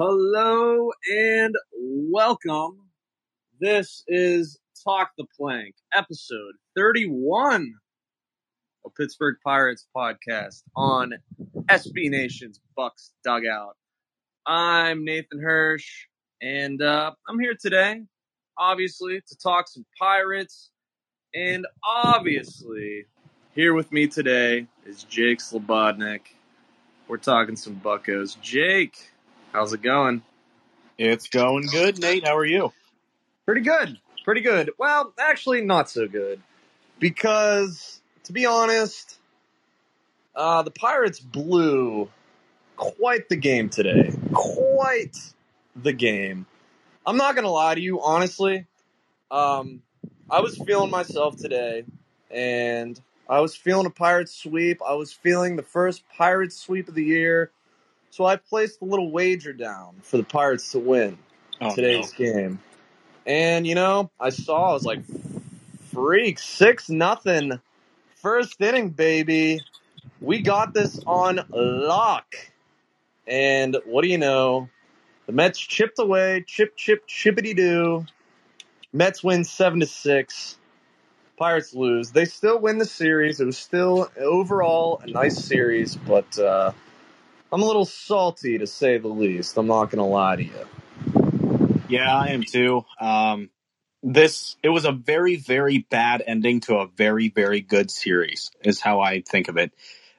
Hello and welcome. This is Talk the Plank, episode 31 of Pittsburgh Pirates podcast on SB Nation's Bucs Dugout. I'm Nathan Hirsch, and uh, I'm here today, obviously, to talk some Pirates. And obviously, here with me today is Jake Slobodnik. We're talking some Buckos. Jake, how's it going? It's going good, Nate. How are you? Pretty good. Pretty good. Well, actually, not so good. Because, to be honest, uh, the Pirates blew quite the game today. Quite the game. I'm not going to lie to you, honestly. Um, I was feeling myself today, and I was feeling a Pirates sweep. I was feeling the first Pirates sweep of the year. So I placed a little wager down for the Pirates to win Oh, today's game. And you know, I saw I was like, freak, six nothing, first inning, baby. We got this on lock. And what do you know? The Mets chipped away, chip, chip, chippity doo. Mets win seven to six. Pirates lose. They still win the series. It was still overall a nice series, but uh, I'm a little salty to say the least. I'm not gonna lie to you. Yeah, I am too. Um, this it was a very, very bad ending to a very, very good series. Is how I think of it.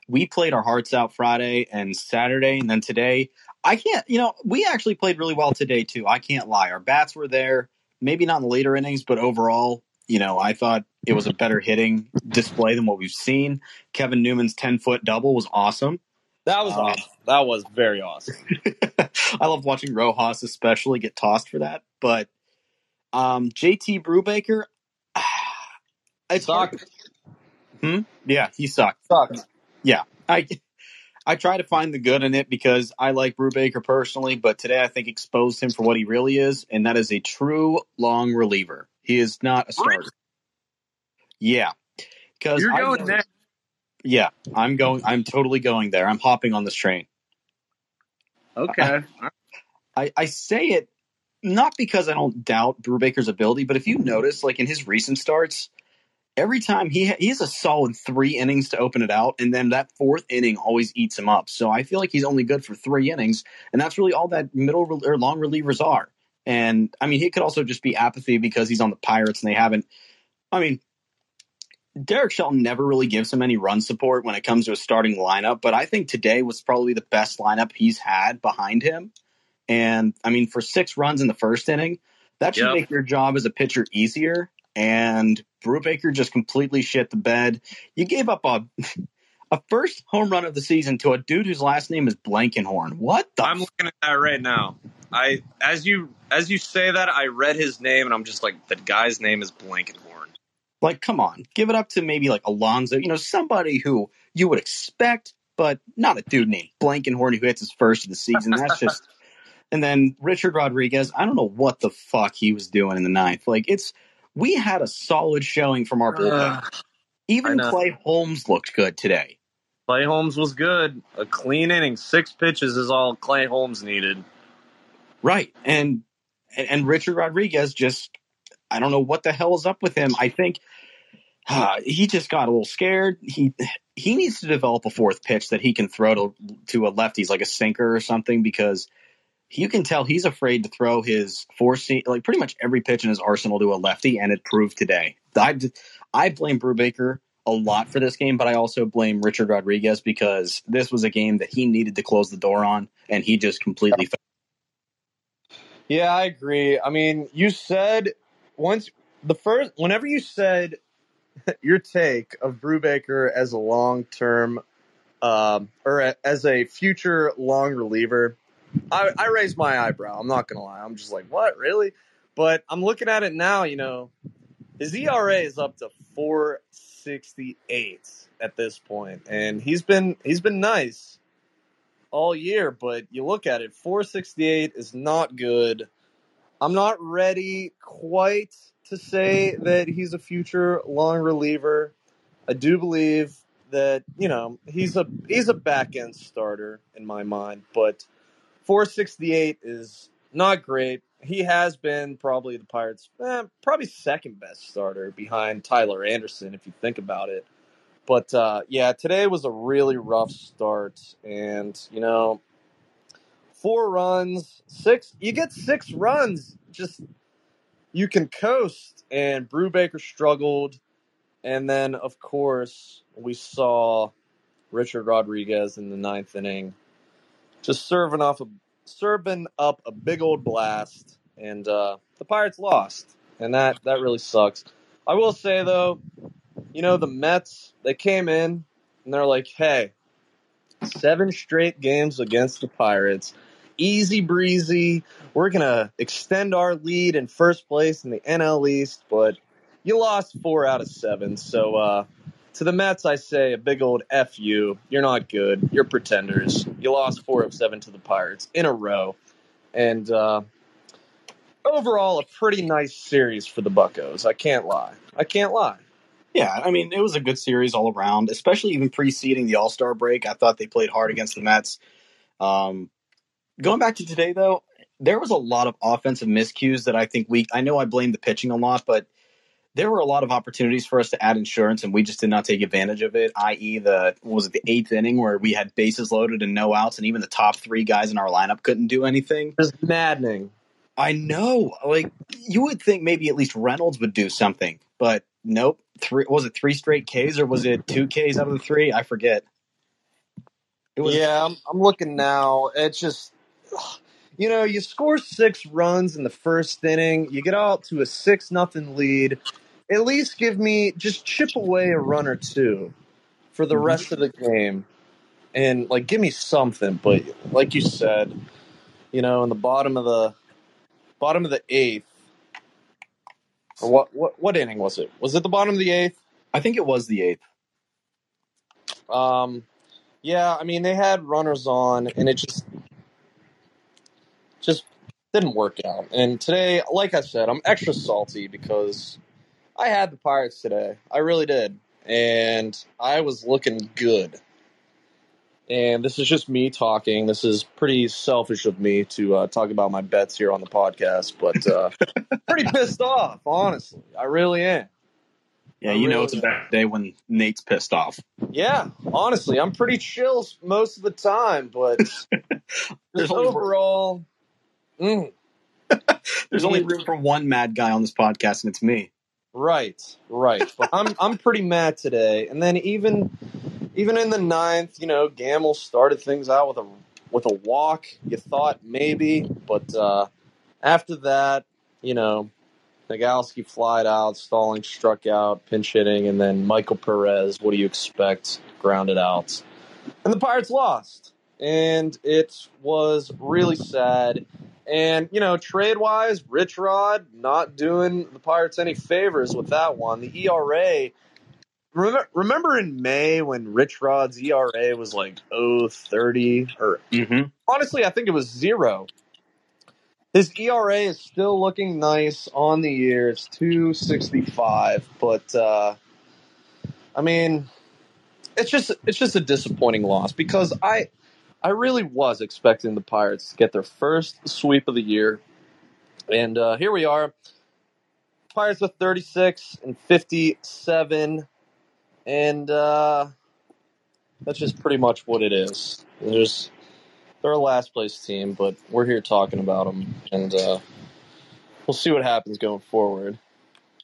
We played our hearts out Friday and Saturday, and then today. I can't. You know, we actually played really well today too. I can't lie. Our bats were there. Maybe not in the later innings, but overall, you know, I thought it was a better hitting display than what we've seen. Kevin Newman's ten foot double was awesome. That was Uh, awesome. That was very awesome. I love watching Rojas especially get tossed for that. But um, JT Brubaker, it's. Sucked. Yeah, he sucked. Sucked. Yeah, I I try to find the good in it because I like Brubaker personally, but today I think exposed him for what he really is, and that is a true long reliever. He is not a starter. Yeah, because You're going next. Yeah, I'm going. I'm totally going there. I'm hopping on this train. Okay. I, I say it not because I don't doubt Brubaker's ability, but if you notice, like in his recent starts, every time he ha- he has a solid three innings to open it out, and then that fourth inning always eats him up. So I feel like he's only good for three innings, and that's really all that middle rel- or long relievers are. And I mean, he could also just be apathy because he's on the Pirates and they haven't. I mean, Derek Shelton never really gives him any run support when it comes to a starting lineup, but I think today was probably the best lineup he's had behind him. And I mean, for six runs in the first inning, that should Yep. make your job as a pitcher easier. And Brubaker just completely shit the bed. You gave up a a first home run of the season to a dude whose last name is Blankenhorn. What the? I'm looking at that right now. I as you as you say that, I read his name and I'm just like, the guy's name is Blankenhorn. Like, come on, give it up to maybe like Alonso, you know, somebody who you would expect, but not a dude named Blankenhorn who hits his first of the season. That's just. And then Richard Rodriguez, I don't know what the fuck he was doing in the ninth. Like, it's we had a solid showing from our bullpen. Ugh. I Even. Clay Holmes looked good today. Clay Holmes was good. A clean inning, six pitches is all Clay Holmes needed. Right. And, and Richard Rodriguez just I don't know what the hell is up with him. I think uh, he just got a little scared. He he needs to develop a fourth pitch that he can throw to to a lefties like a sinker or something because you can tell he's afraid to throw his four seam like pretty much every pitch in his arsenal to a lefty, and it proved today. I I blame Brubaker a lot for this game, but I also blame Richard Rodriguez because this was a game that he needed to close the door on, and he just completely. Yeah, I agree. I mean, you said once the first whenever you said your take of Brubaker as a long term um, or a, as a future long reliever, I, I raised my eyebrow. I'm not gonna lie. I'm just like, what, really? But I'm looking at it now. You know, his ERA is up to 468 at this point, and he's been he's been nice all year. But you look at it, 468 is not good. I'm not ready quite to say that he's a future long reliever. I do believe that you know he's a he's a back end starter in my mind, but 468 is not great. He has been probably the Pirates' eh, probably second best starter behind Tyler Anderson, if you think about it. But uh, yeah, today was a really rough start, and you know, four runs, six. You get six runs, just you can coast. And Brubaker struggled, and then of course we saw Richard Rodriguez in the ninth inning, just serving off a serving up a big old blast, and uh, the Pirates lost, and that that really sucks. I will say though, you know the Mets they came in and they're like, hey, seven straight games against the Pirates, easy breezy. We're gonna extend our lead in first place in the NL East, but you lost four out of seven, so. uh to the Mets, I say a big old F you. You're not good. You're pretenders. You lost four of seven to the Pirates in a row. And uh, overall, a pretty nice series for the Buckos. I can't lie. I can't lie. Yeah, I mean, it was a good series all around, especially even preceding the All Star break. I thought they played hard against the Mets. Um, going back to today, though, there was a lot of offensive miscues that I think we. I know I blame the pitching a lot, but there were a lot of opportunities for us to add insurance, and we just did not take advantage of it. I.e., the was it the eighth inning where we had bases loaded and no outs, and even the top three guys in our lineup couldn't do anything. Just maddening. I know. Like you would think maybe at least Reynolds would do something, but nope. Three was it three straight Ks or was it two Ks out of the three? I forget. It was, yeah, I'm, I'm looking now. It's just you know, you score six runs in the first inning, you get out to a six nothing lead. At least give me just chip away a run or two for the rest of the game, and like give me something. But like you said, you know, in the bottom of the bottom of the eighth, or what what what inning was it? Was it the bottom of the eighth? I think it was the eighth. Um, yeah, I mean they had runners on, and it just just didn't work out. And today, like I said, I'm extra salty because I had the Pirates today. I really did. And I was looking good. And this is just me talking. This is pretty selfish of me to uh, talk about my bets here on the podcast, but uh, pretty pissed off, honestly. I really am. Yeah, you really know it's a bad day when Nate's pissed off. Yeah, honestly, I'm pretty chill most of the time, but just overall, Mm. There's only room for one mad guy on this podcast, and it's me. Right, right. But I'm I'm pretty mad today. And then even even in the ninth, you know, Gamel started things out with a with a walk. You thought maybe, but uh, after that, you know, Nogowski flied out, Stalling struck out, pinch hitting, and then Michael Perez. What do you expect? Grounded out, and the Pirates lost, and it was really sad. And, you know, trade wise, Rich Rod not doing the Pirates any favors with that one. The ERA, remember, remember in May when Rich Rod's ERA was like oh thirty or mm-hmm. honestly, I think it was zero. His ERA is still looking nice on the year. It's 265, but uh, I mean, it's just it's just a disappointing loss because I I really was expecting the Pirates to get their first sweep of the year. And uh, here we are. Pirates with 36 and 57. And uh, that's just pretty much what it is. There's, they're a last place team, but we're here talking about them. And uh, we'll see what happens going forward.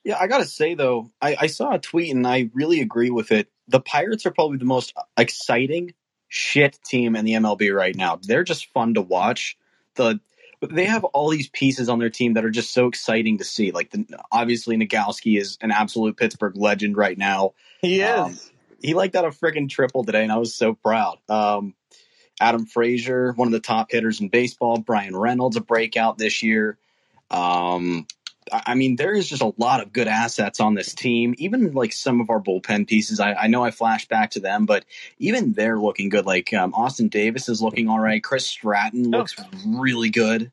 Yeah, I got to say, though, I, I saw a tweet and I really agree with it. The Pirates are probably the most exciting shit team in the MLB right now. They're just fun to watch. The they have all these pieces on their team that are just so exciting to see. Like the, obviously Nogowski is an absolute Pittsburgh legend right now. He is. Um, he like got a freaking triple today, and I was so proud. Um, Adam Frazier, one of the top hitters in baseball. Bryan Reynolds, a breakout this year. Um, I mean, there is just a lot of good assets on this team. Even like some of our bullpen pieces, I, I know I flashed back to them, but even they're looking good. Like um, Austin Davis is looking all right. Chris Stratton oh. looks oh. really good.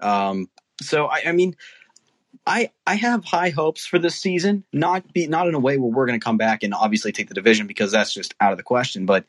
Um, so I, I mean, I I have high hopes for this season. Not be not in a way where we're going to come back and obviously take the division because that's just out of the question. But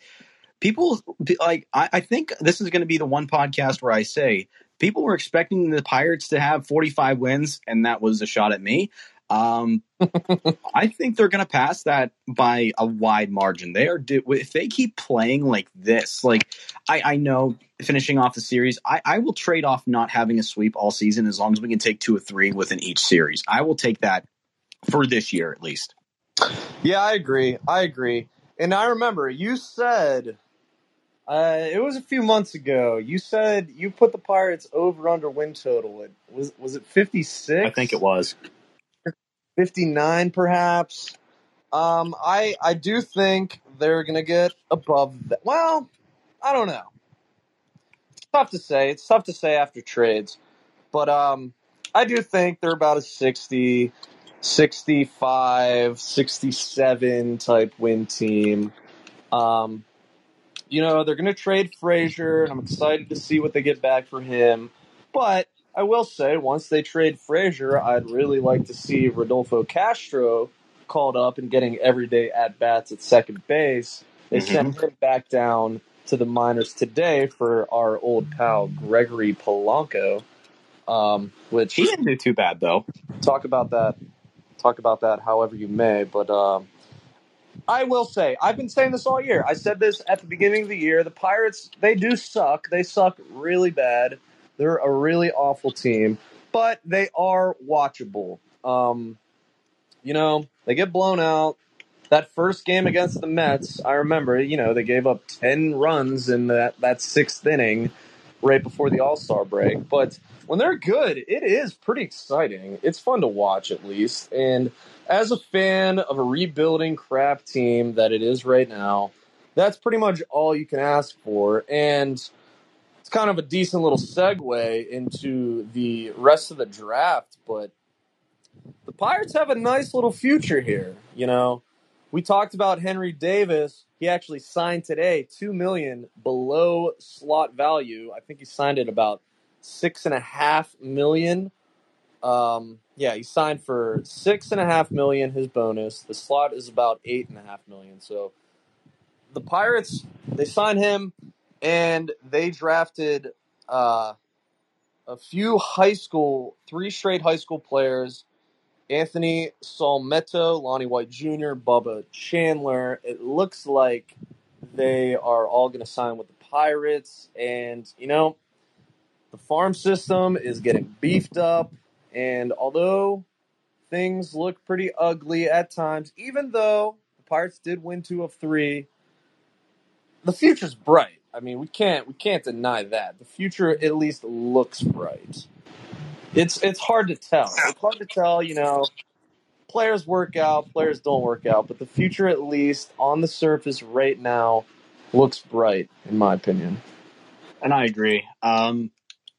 people like I, I think this is going to be the one podcast where I say people were expecting the Pirates to have 45 wins, and that was a shot at me. Um, I think they're going to pass that by a wide margin. They are if they keep playing like this. Like I, I know finishing off the series, I, I will trade off not having a sweep all season as long as we can take two or three within each series. I will take that for this year at least. Yeah, I agree. I agree. And I remember you said uh, it was a few months ago. You said you put the Pirates over under win total. It was was it fifty six? I think it was fifty nine, perhaps. Um, I I do think they're gonna get above that. Well, I don't know. It's tough to say. It's tough to say after trades, but um, I do think they're about a 60, 65, 67 type win team. Um, you know, they're going to trade Frazier, and I'm excited to see what they get back for him. But I will say, once they trade Frazier, I'd really like to see Rodolfo Castro called up and getting everyday at bats at second base. They mm-hmm. sent him back down to the minors today for our old pal Gregory Polanco. Um, which he didn't do too bad though. Talk about that. Talk about that however you may, but um, I will say, I've been saying this all year. I said this at the beginning of the year. The Pirates, they do suck. They suck really bad. They're a really awful team, but they are watchable. Um, you know, they get blown out. That first game against the Mets, I remember, you know, they gave up 10 runs in that, that sixth inning right before the All Star break. But when they're good, it is pretty exciting. It's fun to watch, at least. And as a fan of a rebuilding crap team that it is right now, that's pretty much all you can ask for. And it's kind of a decent little segue into the rest of the draft. But the Pirates have a nice little future here. You know, we talked about Henry Davis. He actually signed today, two million below slot value. I think he signed it about six and a half million. Um, yeah, he signed for six and a half million. His bonus. The slot is about eight and a half million. So the Pirates they signed him, and they drafted uh, a few high school, three straight high school players. Anthony Solometo, Lonnie White Jr., Bubba Chandler. It looks like they are all going to sign with the Pirates, and you know the farm system is getting beefed up. And although things look pretty ugly at times, even though the Pirates did win two of three, the future's bright. I mean, we can't we can't deny that. The future at least looks bright. It's it's hard to tell. It's hard to tell, you know, players work out, players don't work out, but the future at least on the surface right now looks bright in my opinion. And I agree. Um,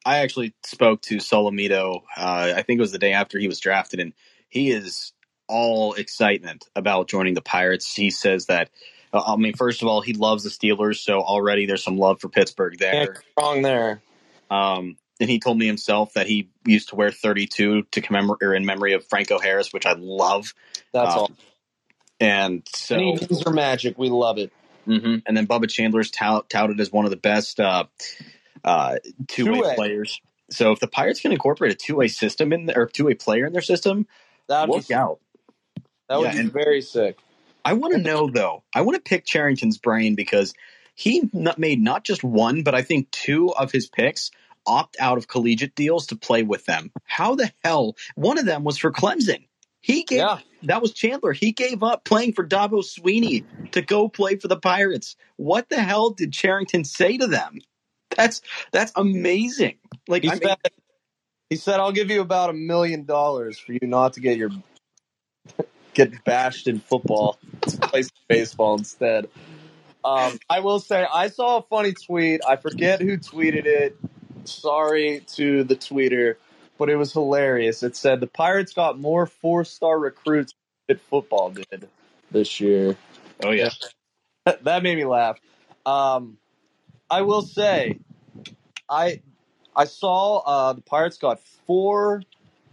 I actually spoke to Solometo. Uh, I think it was the day after he was drafted, and he is all excitement about joining the Pirates. He says that. Uh, I mean, first of all, he loves the Steelers, so already there's some love for Pittsburgh there. Yeah, wrong there. Um, and he told me himself that he used to wear 32 to commemorate or in memory of Franco Harris, which I love. That's um, all. And so, any are magic. We love it. Mm-hmm. And then Bubba Chandler's tout, touted as one of the best uh, uh, two way players. So if the Pirates can incorporate a two way system in there, or two way player in their system, that would look be, out. That would yeah, be very sick. I want to know though. I want to pick Cherington's brain because he made not just one, but I think two of his picks opt out of collegiate deals to play with them. How the hell? One of them was for Clemson. He gave yeah. that was Chandler. He gave up playing for Dabo Swinney to go play for the Pirates. What the hell did Cherington say to them? That's that's amazing. Like he, I said, he said, "I'll give you about a million dollars for you not to get your get bashed in football to play baseball instead." Um, I will say, I saw a funny tweet. I forget who tweeted it. Sorry to the tweeter, but it was hilarious. It said the Pirates got more four-star recruits than football did this year. Oh yeah, that made me laugh. Um, I will say, I I saw uh, the Pirates got four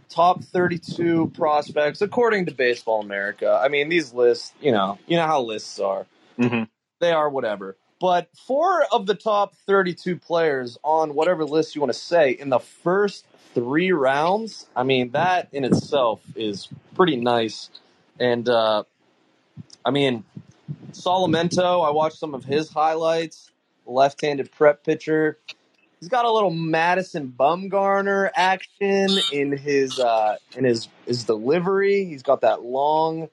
top 32 prospects according to Baseball America. I mean, these lists, you know, you know how lists are. Mm-hmm. They are whatever. But four of the top 32 players on whatever list you want to say in the first three rounds, I mean, that in itself is pretty nice. And, uh, I mean, Solometo, I watched some of his highlights, left handed prep pitcher. He's got a little Madison Bumgarner action in his uh, in his his delivery. He's got that long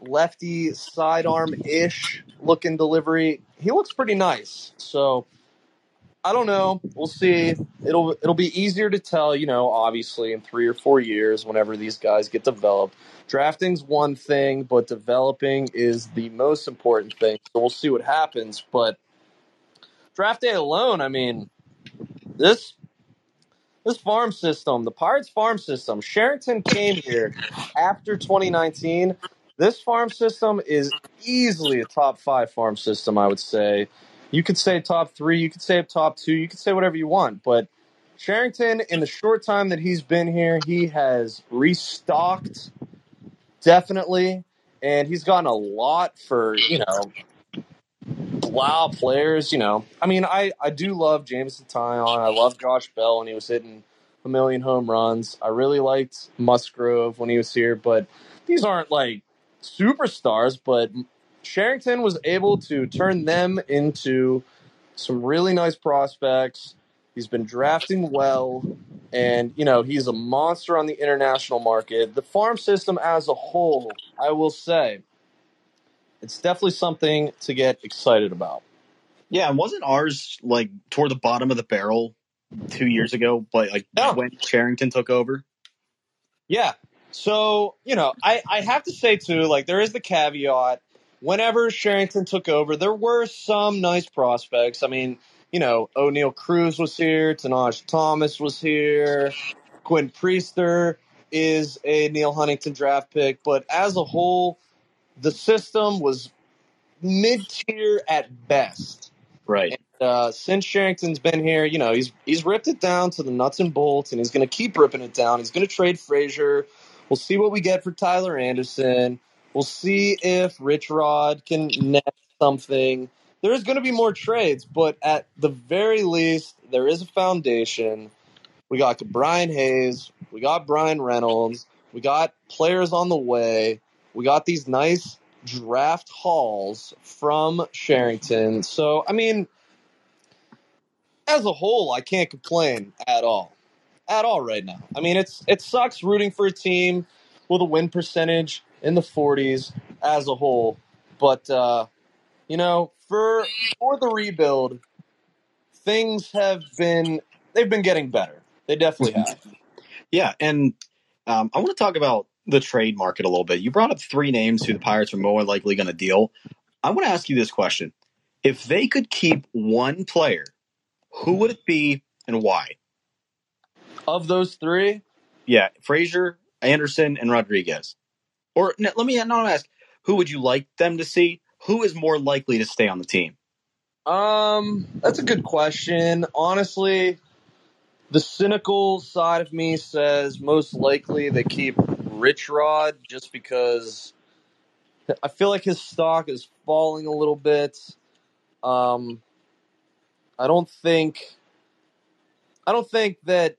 lefty sidearm ish looking delivery. He looks pretty nice. So I don't know. We'll see. It'll it'll be easier to tell, you know, obviously in three or four years whenever these guys get developed. Drafting's one thing, but developing is the most important thing. So we'll see what happens. But draft day alone, I mean, this this farm system, the Pirates farm system, Cherington came here after 2019. This farm system is easily a top five farm system, I would say. You could say top three, you could say top two, you could say whatever you want, but Cherington, in the short time that he's been here, he has restocked definitely, and he's gotten a lot for you know wow players. You know, I mean, I I do love Jameson Taillon. I love Josh Bell when he was hitting a million home runs. I really liked Musgrove when he was here, but these aren't like superstars. But Cherington was able to turn them into some really nice prospects. He's been drafting well, and you know he's a monster on the international market. The farm system as a whole, I will say, it's definitely something to get excited about. Yeah, and wasn't ours like toward the bottom of the barrel two years ago? But like when Cherington took over. Yeah. So, you know, I, I have to say too, like there is the caveat. Whenever Cherington took over, there were some nice prospects. I mean, you know, Oneil Cruz was here, Tahnaj Thomas was here, Quinn Priester is a Neal Huntington draft pick, but as a whole, the system was mid tier at best. Right. Uh, since Cherington's been here, you know, he's he's ripped it down to the nuts and bolts, and he's going to keep ripping it down. He's going to trade Frazier. We'll see what we get for Tyler Anderson. We'll see if Rich Rod can net something. There is going to be more trades, but at the very least, there is a foundation. We got Ke'Bryan Hayes. We got Bryan Reynolds. We got players on the way. We got these nice draft hauls from Cherington. So, I mean, as a whole, I can't complain at all. At all right now. I mean, it's it sucks rooting for a team with a win percentage in the 40s as a whole, but uh, you know, for for the rebuild, things have been they've been getting better. They definitely have. Yeah, and um, I want to talk about the trade market a little bit. You brought up three names who the Pirates are more likely going to deal. I want to ask you this question: If they could keep one player, who would it be and why? Of those three, Yeah, Frazier, Anderson, and Rodriguez. Or no, let me not ask: Who would you like them to see? Who is more likely to stay on the team? Um, that's a good question. Honestly, the cynical side of me says most likely they keep Rich Rod just because I feel like his stock is falling a little bit. Um, I don't think I don't think that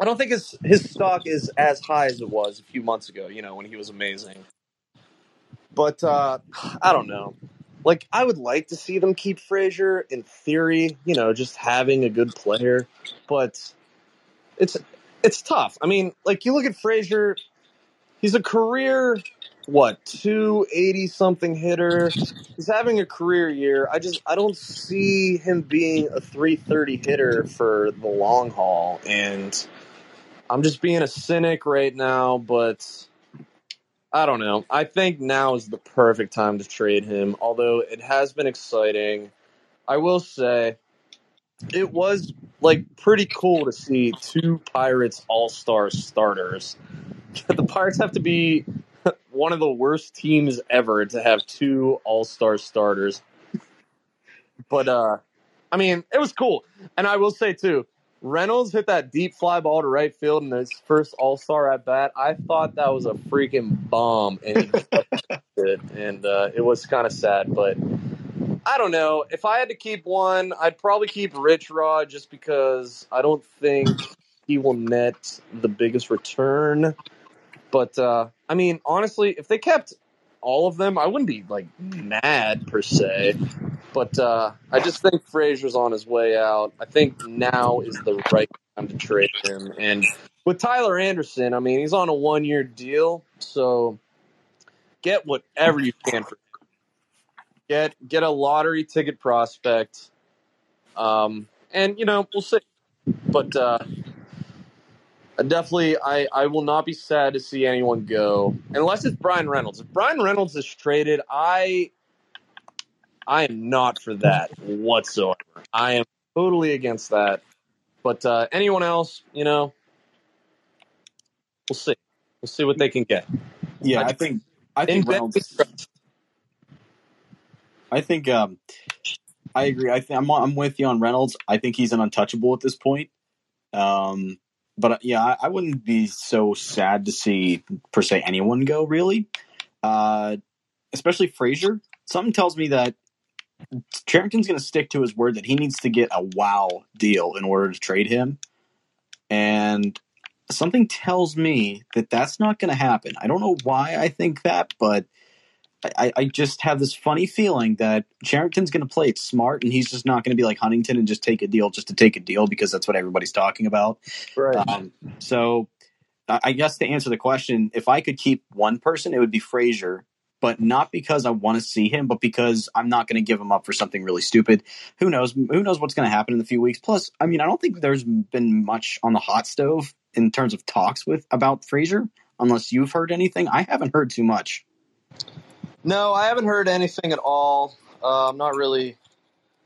I don't think his his stock is as high as it was a few months ago, you know, when he was amazing. But uh I don't know. Like I would like to see them keep Frazier in theory, you know, just having a good player, but it's it's tough. I mean, like you look at Frazier, he's a career what, 280 something hitter. He's having a career year. I just I don't see him being a 330 hitter for the long haul and I'm just being a cynic right now, but I don't know. I think now is the perfect time to trade him, although it has been exciting. I will say it was like pretty cool to see two Pirates All-Star starters. the Pirates have to be one of the worst teams ever to have two All-Star starters. But uh I mean, it was cool. And I will say too, Reynolds hit that deep fly ball to right field in his first All Star at bat. I thought that was a freaking bomb, and it, and uh, it was kind of sad. But I don't know. If I had to keep one, I'd probably keep Rich Rod just because I don't think he will net the biggest return. But uh, I mean, honestly, if they kept all of them, I wouldn't be like mad per se. But uh, I just think Frazier's on his way out. I think now is the right time to trade him. And with Tyler Anderson, I mean, he's on a one year deal, so get whatever you can for. Get get a lottery ticket prospect. Um, and you know, we'll see. But uh, definitely, I, I will not be sad to see anyone go unless it's Bryan Reynolds. If Bryan Reynolds is traded, I I am not for that whatsoever. I am totally against that. But uh, anyone else, you know, we'll see. We'll see what they can get. Yeah, I I think I think Reynolds. I think um, I agree. I think I'm I'm with you on Reynolds. I think he's an untouchable at this point. Um, but uh, yeah, I, I wouldn't be so sad to see per se anyone go really, uh, especially Frazier. Something tells me that Cherington's going to stick to his word that he needs to get a wow deal in order to trade him, and something tells me that that's not going to happen. I don't know why I think that, but I, I just have this funny feeling that Cherington's going to play it smart, and he's just not going to be like Huntington and just take a deal just to take a deal because that's what everybody's talking about. Right. Um, so, I I guess to answer the question, if I could keep one person, it would be Frazier, but not because I want to see him, but because I'm not going to give him up for something really stupid. Who knows? Who knows what's going to happen in a few weeks? Plus, I mean, I don't think there's been much on the hot stove in terms of talks with about Frazier, unless you've heard anything. I haven't heard too much. No, I haven't heard anything at all. Uh, I'm not really,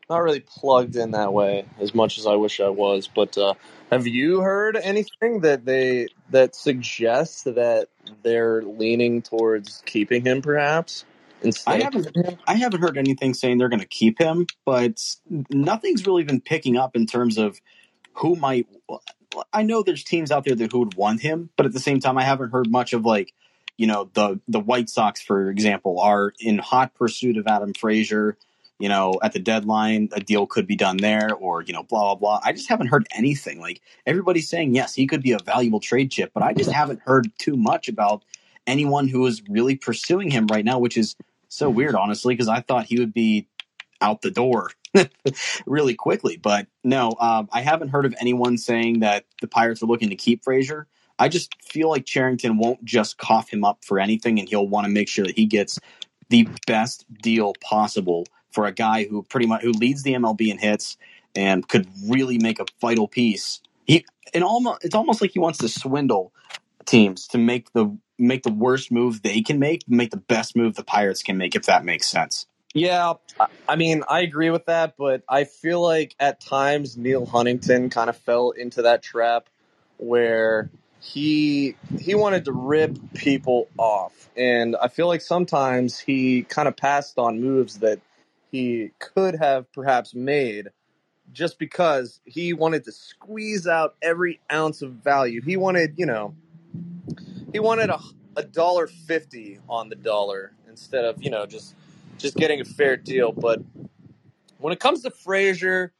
not really plugged in that way as much as I wish I was. But uh, have you heard anything that they that suggests that they're leaning towards keeping him, perhaps? Instead I haven't? I haven't heard anything saying they're going to keep him, but nothing's really been picking up in terms of who might. I know there's teams out there that who would want him, but at the same time, I haven't heard much of like, you know, the the White Sox, for example, are in hot pursuit of Adam Frazier. You know, at the deadline, a deal could be done there, or you know, blah blah blah. I just haven't heard anything. Like everybody's saying, yes, he could be a valuable trade chip, but I just haven't heard too much about anyone who is really pursuing him right now, which is so weird, honestly, because I thought he would be out the door really quickly. But no, um, I haven't heard of anyone saying that the Pirates are looking to keep Frazier. I just feel like Cherington won't just cough him up for anything, and he'll want to make sure that he gets the best deal possible for a guy who pretty much who leads the MLB in hits and could really make a vital piece. He and almost it's almost like he wants to swindle teams to make the make the worst move they can make, make the best move the Pirates can make, if that makes sense. Yeah, I- I mean, I agree with that, but I feel like at times Neal Huntington kind of fell into that trap where he he wanted to rip people off, and I feel like sometimes he kind of passed on moves that he could have perhaps made just because he wanted to squeeze out every ounce of value. He wanted, you know, he wanted a a dollar fifty on the dollar instead of you know just just getting a fair deal. But when it comes to Frazier,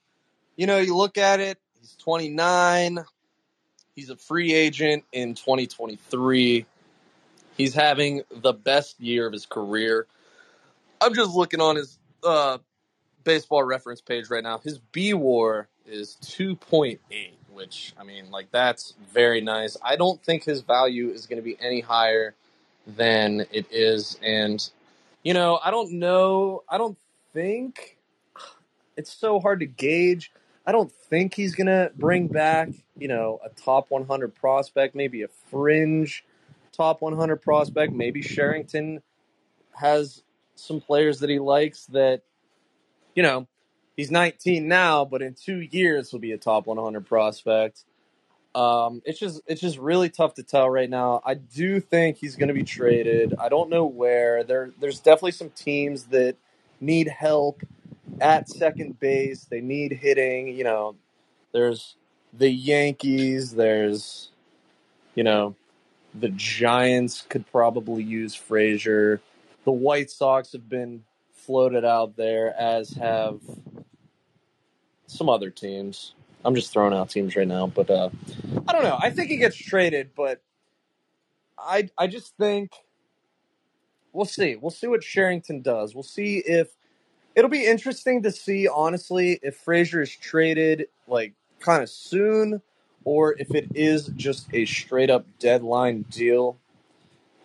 you know, you look at it. He's twenty nine. He's a free agent in twenty twenty three. He's having the best year of his career. I'm just looking on his uh, baseball reference page right now. His B WAR is 2.8, which I mean, like that's very nice. I don't think his value is going to be any higher than it is, and you know, I don't know. I don't think it's so hard to gauge. I don't think he's going to bring back, you know, a top 100 prospect, maybe a fringe top 100 prospect. Maybe Cherington has some players that he likes that, you know, he's 19 now, but in two years he'll be a top 100 prospect. Um, it's just it's just really tough to tell right now. I do think he's going to be traded. I don't know where. There there's definitely some teams that need help at second base. They need hitting. You know, there's the Yankees. There's you know the Giants could probably use Frazier. The White Sox have been floated out there, as have some other teams. I'm just throwing out teams right now, but uh, I don't know. I think he gets traded, but I I just think we'll see. We'll see what Cherington does. We'll see if it'll be interesting to see honestly if Frazier is traded like kind of soon or if it is just a straight up deadline deal.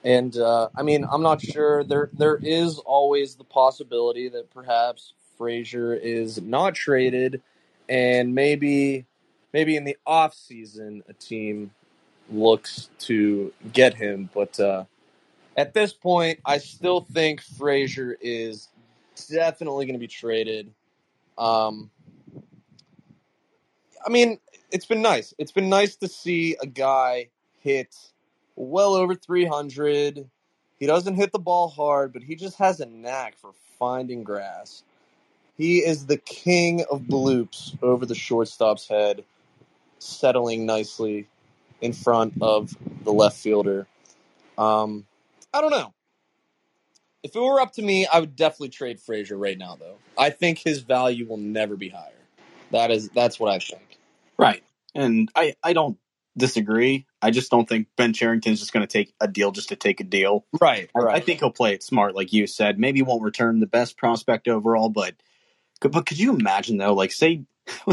And uh, I mean, I'm not sure. There there is always the possibility that perhaps Frazier is not traded and maybe maybe in the off season a team looks to get him. But uh, at this point, I still think Frazier is definitely going to be traded. Um, I mean, it's been nice. It's been nice to see a guy hit well over 300. He doesn't hit the ball hard, but he just has a knack for finding grass. He is the king of bloops over the shortstop's head, settling nicely in front of the left fielder. Um, I don't know. If it were up to me, I would definitely trade Frazier right now, though. I think his value will never be higher. That is that's what I think. Right. And I, I don't disagree. I just don't think Ben Cherington is just going to take a deal just to take a deal. Right. I, Right. I think he'll play it smart, like you said. Maybe won't return the best prospect overall, but but could you imagine though? Like, say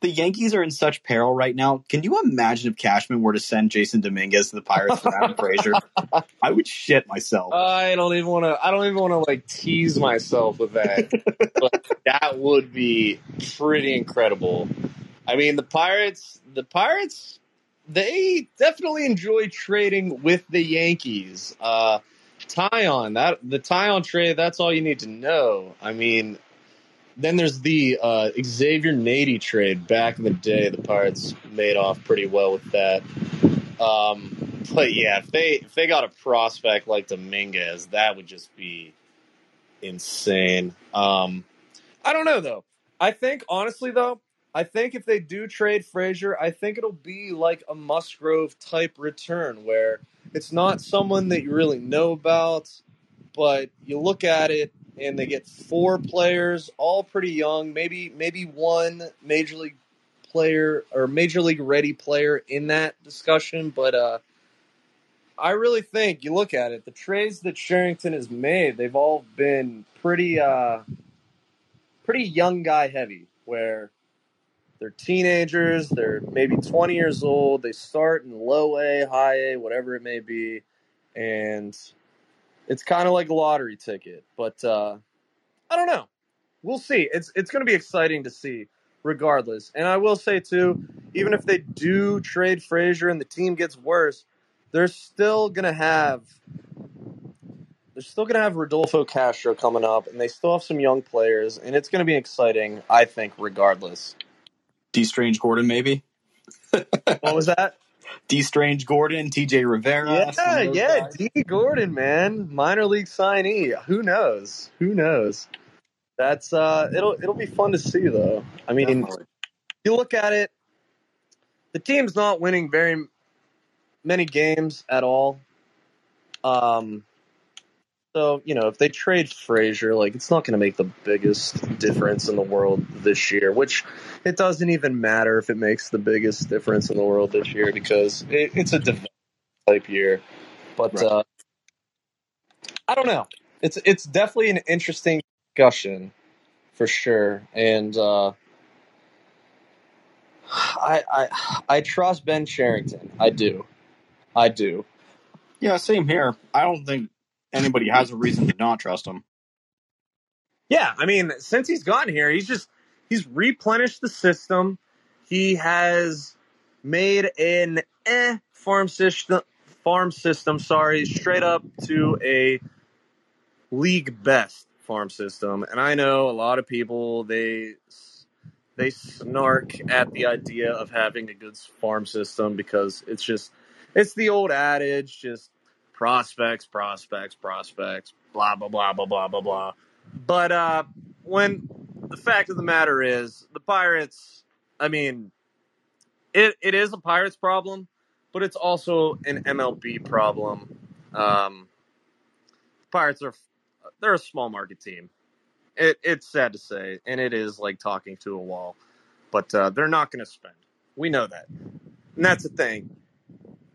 the Yankees are in such peril right now. Can you imagine if Cashman were to send Jasson Dominguez to the Pirates for Adam Frazier? I would shit myself. I don't even want to. I don't even want to like tease myself with that. but that would be pretty incredible. I mean, the Pirates. The Pirates. They definitely enjoy trading with the Yankees. Uh, on that the Taillon trade. That's all you need to know. I mean, then there's the uh, Xavier Nady trade. Back in the day, the Pirates made off pretty well with that. Um, but yeah, if they if they got a prospect like Dominguez, that would just be insane. Um, I don't know though. I think honestly though, I think if they do trade Frazier, I think it'll be like a Musgrove type return where it's not someone that you really know about, but you look at it and they get four players, all pretty young, maybe maybe one major league player or major league ready player in that discussion, but uh I really think you look at it, the trades that Cherington has made, they've all been pretty uh pretty young guy heavy where they're teenagers, they're maybe 20 years old, they start in low A, high A, whatever it may be, and it's kind of like a lottery ticket, but uh I don't know. We'll see. It's it's going to be exciting to see regardless. And I will say too, even if they do trade Frazier and the team gets worse, they're still going to have they're still going to have Rodolfo Castro coming up and they still have some young players and it's going to be exciting, I think regardless. Dee Strange-Gordon, maybe. What was that? Dee Strange-Gordon, T.J. Rivera. yeah, yeah, guys. Dee Gordon, man, minor league signee. Who knows? Who knows? That's uh, it'll it'll be fun to see though. I mean, Definitely. you look at it, the team's not winning very many games at all. Um, so you know, if they trade Frazier, like it's not going to make the biggest difference in the world this year. Which it doesn't even matter if it makes the biggest difference in the world this year because it, it's a type year. But Right. uh, I don't know. It's it's definitely an interesting discussion for sure, and uh, I I I trust Ben Cherington. I do, I do. Yeah, same here. I don't think anybody has a reason to not trust him. Yeah, I mean, since he's gotten here, he's just he's replenished the system. He has made an eh farm system farm system, sorry, straight up to a league best farm system. And I know a lot of people they they snark at the idea of having a good farm system because it's just it's the old adage just prospects, prospects, prospects, blah blah blah blah blah blah blah. But uh when the fact of the matter is the Pirates, I mean it it is a Pirates problem, but it's also an MLB problem. Um Pirates are they're a small market team. It, it's sad to say, and it is like talking to a wall. But uh, they're not going to spend. We know that, and that's the thing.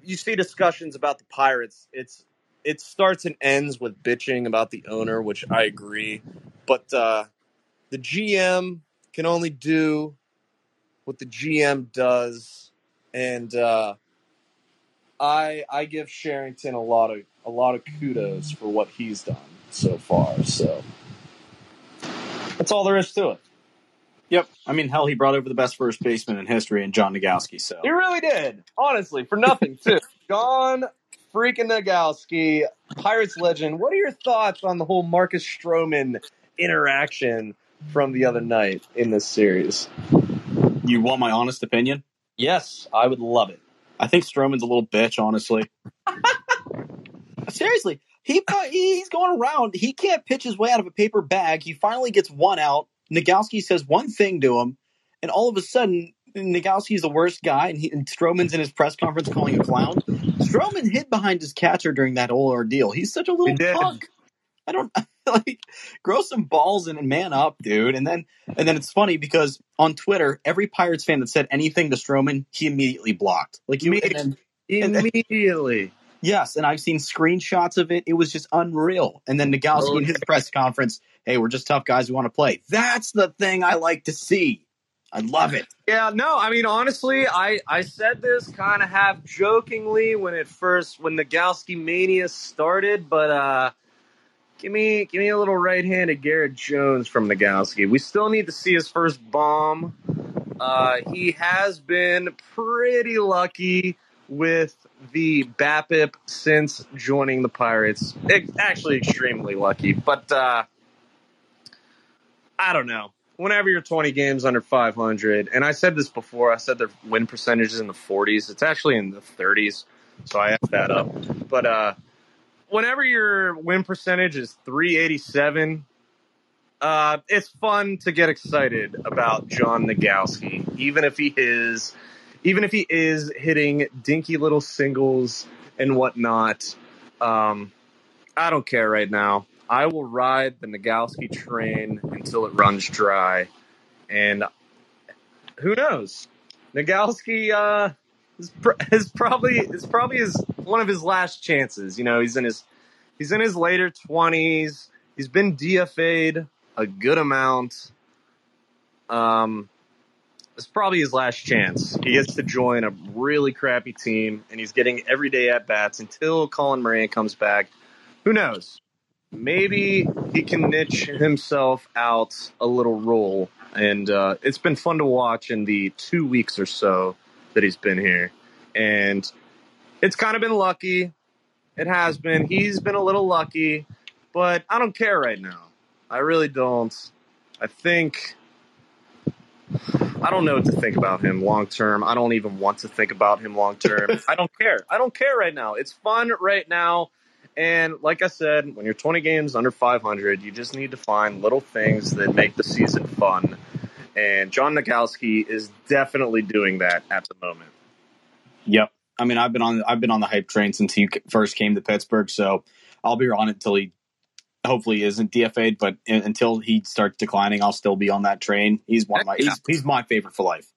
You see discussions about the Pirates. It's it starts and ends with bitching about the owner, which I agree. But uh, the GM can only do what the GM does, and uh, I I give Cherington a lot of a lot of kudos for what he's done so far. So that's all there is to it. Yep. I mean, hell, he brought over the best first baseman in history in John Nogowski. So He really did, honestly, for nothing too. John freaking Nogowski, Pirates legend. What are your thoughts on the whole Marcus Stroman interaction from the other night in this series? you want my honest opinion? Yes, I would love it. I think Stroman's a little bitch, honestly. Seriously, he he's going around. He can't pitch his way out of a paper bag. He finally gets one out. Nogowski says one thing to him, and all of a sudden, Nogowski's the worst guy, and, he, and Stroman's in his press conference calling him a clown. Stroman hid behind his catcher during that whole ordeal. He's such a little punk. I don't like grow some balls and man up, dude. And then and then it's funny because on Twitter, every Pirates fan that said anything to Stroman, he immediately blocked. Like you, and then, And- Immediately. yes, and I've seen screenshots of it. It was just unreal. And then Nogowski in his press conference, hey, we're just tough guys who want to play. That's the thing I like to see. I love it. Yeah, no, I mean honestly, I I said this kind of half jokingly when it first when Nogowski mania started, but uh give me give me a little right-handed Garrett Jones from Nogowski. We still need to see his first bomb. Uh he has been pretty lucky with the BABIP since joining the Pirates. Ex- actually extremely lucky, but uh I don't know whenever you're 20 games under 500, and I said this before, I said their win percentage is in the 40s. It's actually in the 30s, so I added that up. But uh, whenever your win percentage is 387, uh, it's fun to get excited about John Nogowski, even if he is, even if he is hitting dinky little singles and whatnot. Um, I don't care right now. I will ride the Nogowski train until it runs dry. And who knows? Nogowski uh, is, pr- is probably is probably his one of his last chances. You know, he's in his he's in his later twenties. He's been DFA'd a good amount. Um, it's probably his last chance. He gets to join a really crappy team, and he's getting everyday at bats until Colin Moran comes back. Who knows? Maybe he can niche himself out a little role. And uh, it's been fun to watch in the two weeks or so that he's been here. And it's kind of been lucky. It has been. He's been a little lucky, but I don't care right now. I really don't. I think. I don't know what to think about him long term. I don't even want to think about him long term. I don't care. I don't care right now. It's fun right now. And like I said, when you're 20 games under 500, you just need to find little things that make the season fun. And John Nogowski is definitely doing that at the moment. Yep. I mean, I've been on I've been on the hype train since he first came to Pittsburgh, so I'll be on it until he hopefully isn't DFA'd. But in, until he starts declining, I'll still be on that train. He's one of my Yeah. he's, he's my favorite for life.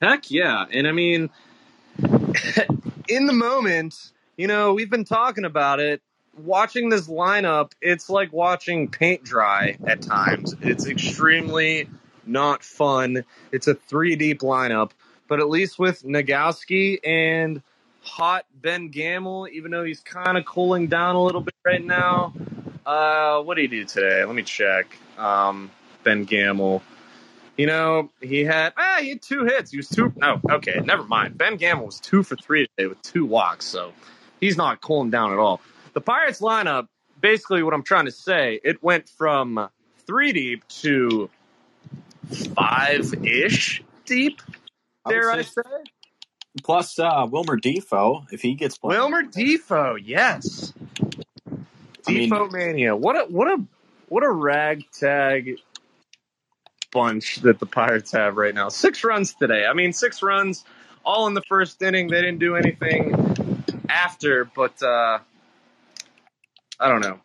Heck yeah. And I mean, in the moment, you know, we've been talking about it. Watching this lineup, it's like watching paint dry at times. It's extremely not fun. It's a three deep lineup, but at least with Nagowski and hot Ben Gamel, even though he's kind of cooling down a little bit right now. Uh, what did he do today? Let me check. Um, Ben Gamel. You know, he had ah, he had two hits. He was two. No, okay, never mind. Ben Gamel was two for three today with two walks, so he's not cooling down at all. The Pirates lineup, basically, what I'm trying to say, it went from three deep to five ish deep. I Dare I say- say? Plus uh, Wilmer Difo, if he gets. Wilmer Difo, yes. I mean- Difo mania. What a what a what a ragtag bunch that the Pirates have right now. Six runs today. I mean, six runs all in the first inning. They didn't do anything after, but uh, I don't know.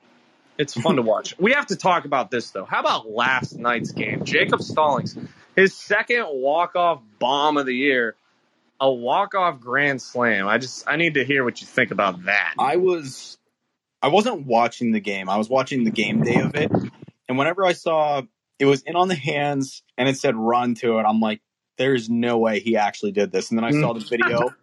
It's fun to watch. We have to talk about this though. How about last night's game? Jacob Stallings, his second walk-off bomb of the year, a walk-off grand slam. I just I need to hear what you think about that. I was I wasn't watching the game. I was watching the game day of it. And whenever I saw it was in on the hands and it said run to it, I'm like, there's no way he actually did this. And then I saw the video.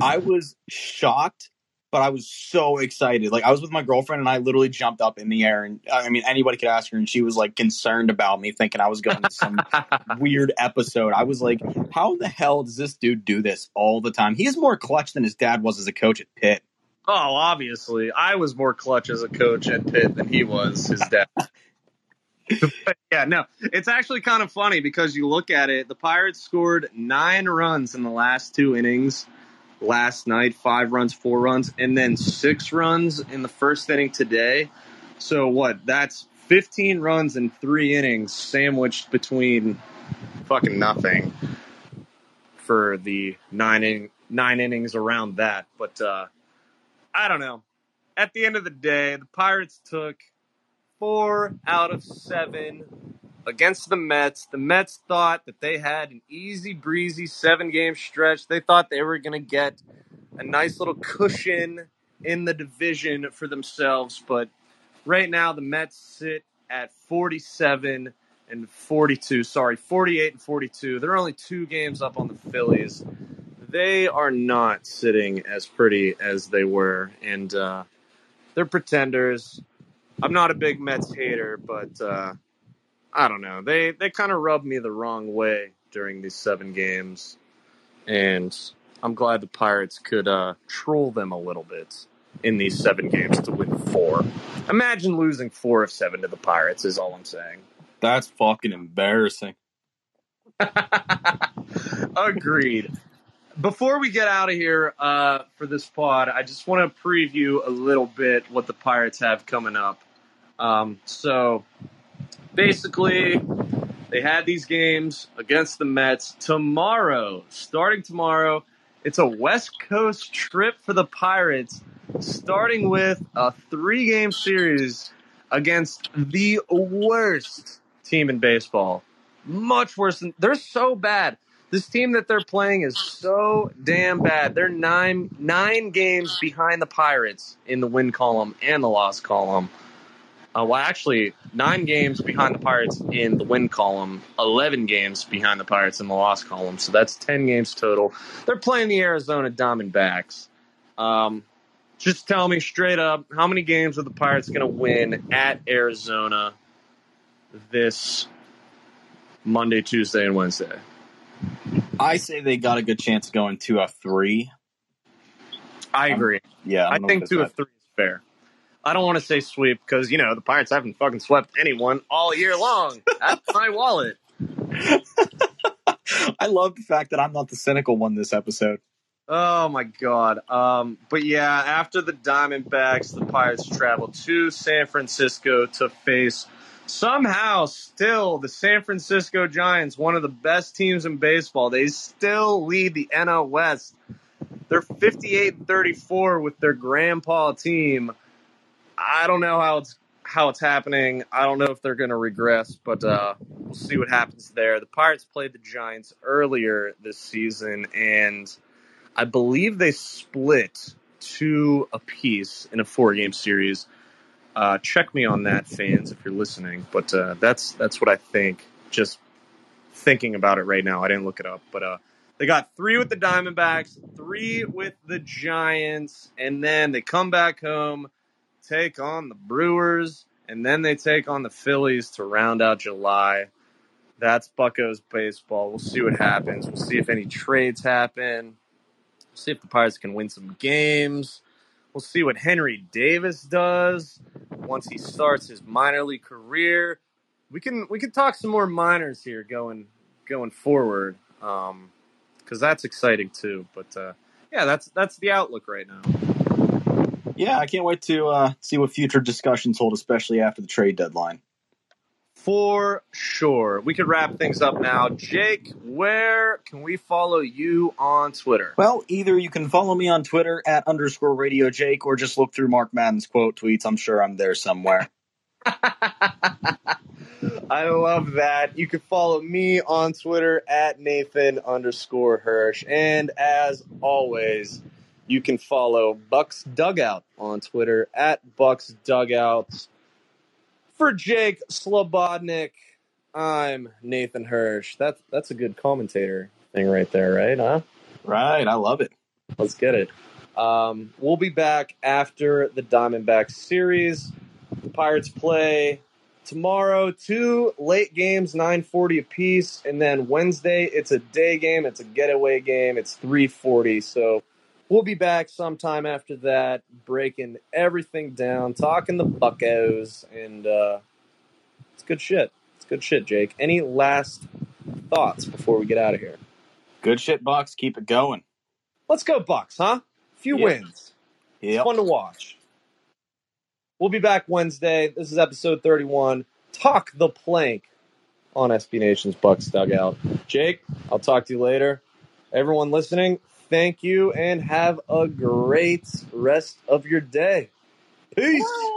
I was shocked, but I was so excited. Like I was with my girlfriend and I literally jumped up in the air and I mean anybody could ask her and she was like concerned about me thinking I was going to some weird episode. I was like, how the hell does this dude do this all the time? He is more clutch than his dad was as a coach at Pitt. Oh, obviously. I was more clutch as a coach at Pitt than he was his dad. But yeah, no, it's actually kind of funny because you look at it. The Pirates scored nine runs in the last two innings last night, five runs, four runs, and then six runs in the first inning today. So what? That's 15 runs in three innings, sandwiched between fucking nothing for the nine in, nine innings around that. But uh, I don't know. At the end of the day, the Pirates took four out of seven against the Mets. The Mets thought that they had an easy breezy seven game stretch. They thought they were going to get a nice little cushion in the division for themselves. But right now, the Mets sit at 47 and 42. Sorry, 48 and 42. They're only two games up on the Phillies. They are not sitting as pretty as they were. And uh, they're pretenders. I'm not a big Mets hater, but. Uh, I don't know. They they kind of rubbed me the wrong way during these seven games, and I'm glad the Pirates could uh, troll them a little bit in these seven games to win four. Imagine losing four of seven to the Pirates. Is all I'm saying. That's fucking embarrassing. Agreed. Before we get out of here uh, for this pod, I just want to preview a little bit what the Pirates have coming up. Um, so basically, they had these games against the Mets. Tomorrow, starting tomorrow, it's a West Coast trip for the Pirates, starting with a three game series against the worst team in baseball. Much worse than they're so bad. This team that they're playing is so damn bad. They're nine nine games behind the Pirates in the win column and the loss column. Uh, well, actually, nine games behind the Pirates in the win column, 11 games behind the Pirates in the loss column. So that's 10 games total. They're playing the Arizona Diamondbacks. Um, just tell me straight up how many games are the Pirates going to win at Arizona this Monday, Tuesday, and Wednesday? I say they got a good chance of going two of three. I agree. Um, yeah, I, I think two of three is fair. I don't want to say sweep because you know the Pirates haven't fucking swept anyone all year long. That's my wallet. I love the fact that I'm not the cynical one this episode. Oh my god. Um, but yeah, after the Diamondbacks, the Pirates travel to San Francisco to face somehow still the San Francisco Giants, one of the best teams in baseball. They still lead the NL West. They're 58 34 with their grandpa team. I don't know how it's how it's happening. I don't know if they're going to regress, but uh, we'll see what happens there. The Pirates played the Giants earlier this season, and I believe they split two apiece in a four-game series. Uh, check me on that, fans, if you're listening. But uh, that's that's what I think. Just thinking about it right now. I didn't look it up, but uh, they got three with the Diamondbacks, three with the Giants, and then they come back home take on the Brewers, and then they take on the Phillies to round out July. That's Buckos baseball. We'll see what happens. We'll see if any trades happen. We'll see if the Pirates can win some games. We'll see what Henry Davis does once he starts his minor league career. We can we can talk some more minors here going going forward because um, that's exciting too. But uh, yeah, that's that's the outlook right now yeah, I can't wait to uh, see what future discussions hold, especially after the trade deadline. For sure. We could wrap things up now. Jake, where can we follow you on Twitter? Well, either you can follow me on Twitter at underscore radio Jake or just look through Mark Madden's quote tweets. I'm sure I'm there somewhere. I love that. You can follow me on Twitter at Nathan underscore Hirsch. And as always, you can follow Bucs Dugout on Twitter at Bucs Dugout. For Jake Slobodnik, I'm Nathan Hirsch. That's that's a good commentator thing right there, right? Huh? Right, I love it. Let's get it. Um, we'll be back after the Diamondbacks series. The Pirates play tomorrow two late games 940 apiece and then wednesday it's a day game it's a getaway game it's 340 so we'll be back sometime after that breaking everything down talking the buckos and uh, it's good shit it's good shit jake any last thoughts before we get out of here Good shit, Bucks. Keep it going. let's go bucks huh few Yeah. wins Yep. fun to watch. We'll be back Wednesday. This is episode 31. Talk the plank on SB Nation's Bucs Dugout. Jake, I'll talk to you later. Everyone listening, thank you and have a great rest of your day. Peace.